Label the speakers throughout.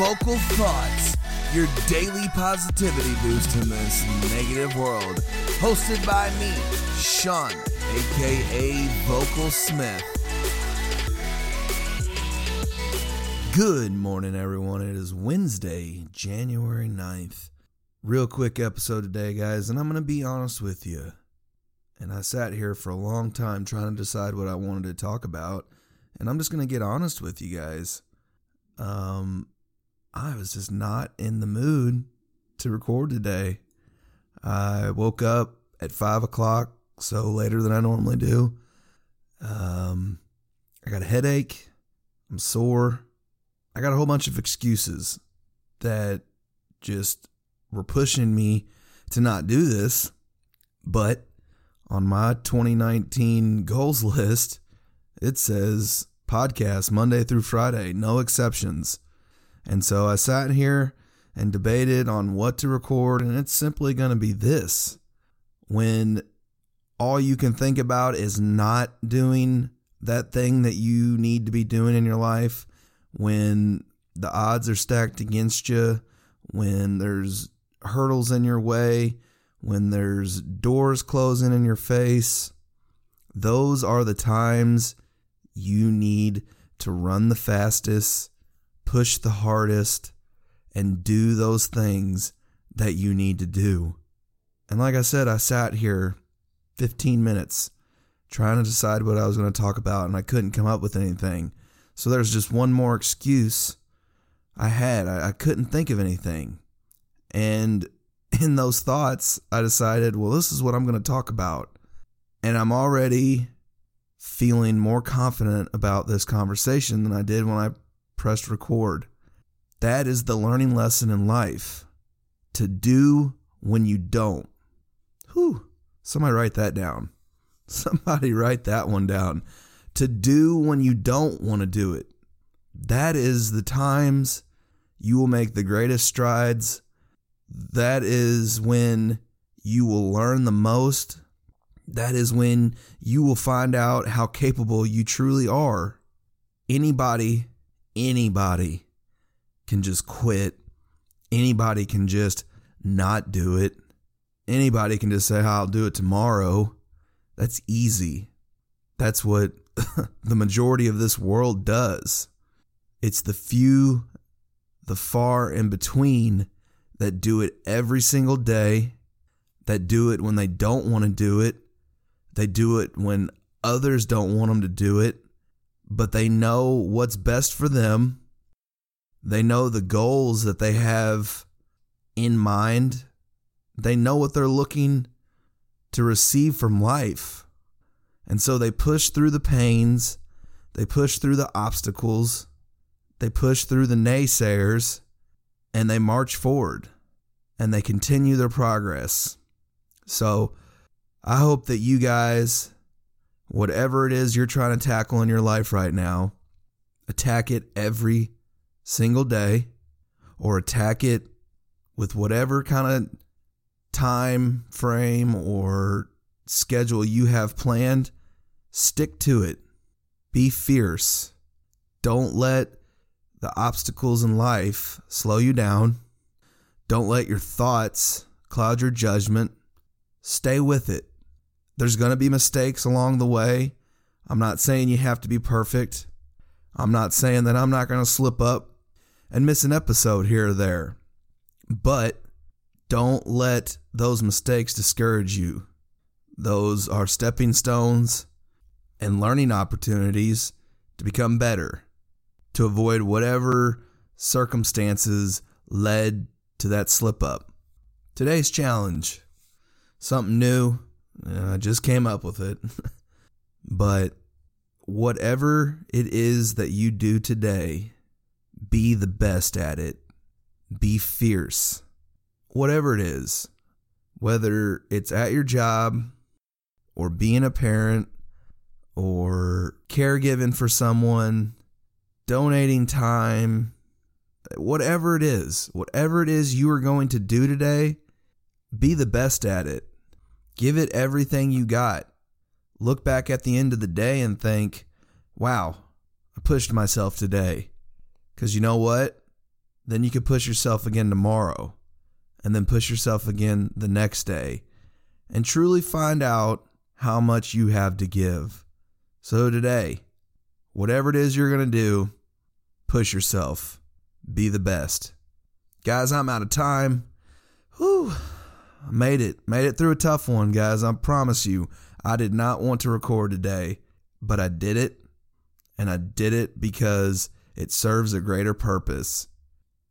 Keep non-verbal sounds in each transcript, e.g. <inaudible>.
Speaker 1: Vocal Thoughts, your daily positivity boost in this negative world. Hosted by me, Sean, aka Vocal Smith. Good morning, everyone. It is Wednesday, January 9th. Real quick episode today, guys, and I'm going to be honest with you. And I sat here for a long time trying to decide what I wanted to talk about, and I'm just going to get honest with you guys. Um, I was just not in the mood to record today. I woke up at five o'clock, so later than I normally do. Um, I got a headache. I'm sore. I got a whole bunch of excuses that just were pushing me to not do this. But on my 2019 goals <laughs> list, it says podcast Monday through Friday, no exceptions. And so I sat here and debated on what to record, and it's simply going to be this. When all you can think about is not doing that thing that you need to be doing in your life, when the odds are stacked against you, when there's hurdles in your way, when there's doors closing in your face, those are the times you need to run the fastest, push the hardest, and do those things that you need to do. And like I said, I sat here 15 minutes trying to decide what I was going to talk about, and I couldn't come up with anything. So there's just one more excuse I had. I, I couldn't think of anything. And <laughs> in those thoughts, I decided, well, this is what I'm going to talk about. And I'm already feeling more confident about this conversation than I did when I pressed record. That is the learning lesson in life to do when you don't. Whew. Somebody write that down. <laughs> Somebody write that one down. To do when you don't want to do it. That is the times you will make the greatest strides. That is when you will learn the most. That is when you will find out how capable you truly are. Anybody, anybody can just quit. Anybody can just not do it. Anybody can just say, I'll do it tomorrow. That's easy. That's what <laughs> the majority of this world does. It's the few, the far in between that do it every single day, that do it when they don't want to do it. They do it when others don't want them to do it, but they know what's best for them. They know the goals that they have in mind. They know what they're looking to receive from life. And so they push through the pains, they push through the obstacles, they push through the naysayers, and they march forward and they continue their progress. So I hope that you guys, whatever it is you're trying to tackle in your life right now, attack it every single day or attack it with whatever kind of time frame or schedule you have planned Stick to it. Be fierce. Don't let the obstacles in life slow you down. Don't let your thoughts cloud your judgment. Stay with it. There's going to be mistakes along the way. I'm not saying you have to be perfect. I'm not saying that I'm not going to slip up and miss an episode here or there. But don't let those mistakes discourage you. Those are stepping stones and learning opportunities to become better, to avoid whatever circumstances led to that slip up. Today's challenge, something new, I just came up with it. <laughs> but whatever it is that you do today, be the best at it. Be fierce. Whatever it is, whether it's at your job or being a parent or caregiving for someone, donating time, whatever it is, whatever it is you are going to do today, be the best at it. Give it everything you got. Look back at the end of the day and think, wow, I pushed myself today. Because you know what? then you could push yourself again tomorrow and then push yourself again the next day and truly find out how much you have to give. So today, whatever it is you're going to do, push yourself. Be the best. Guys, I'm out of time. Whew. Made it. Made it through a tough one, guys. I promise you. I did not want to record today, but I did it. And I did it because it serves a greater purpose.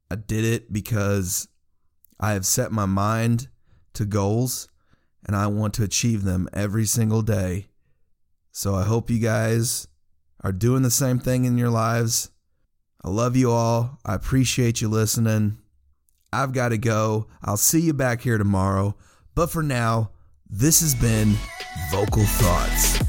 Speaker 1: I did it because I have set my mind to goals and I want to achieve them every single day. So I hope you guys are doing the same thing in your lives. I love you all. I appreciate you listening. I've got to go. I'll see you back here tomorrow. But for now, this has been Vocal Thoughts.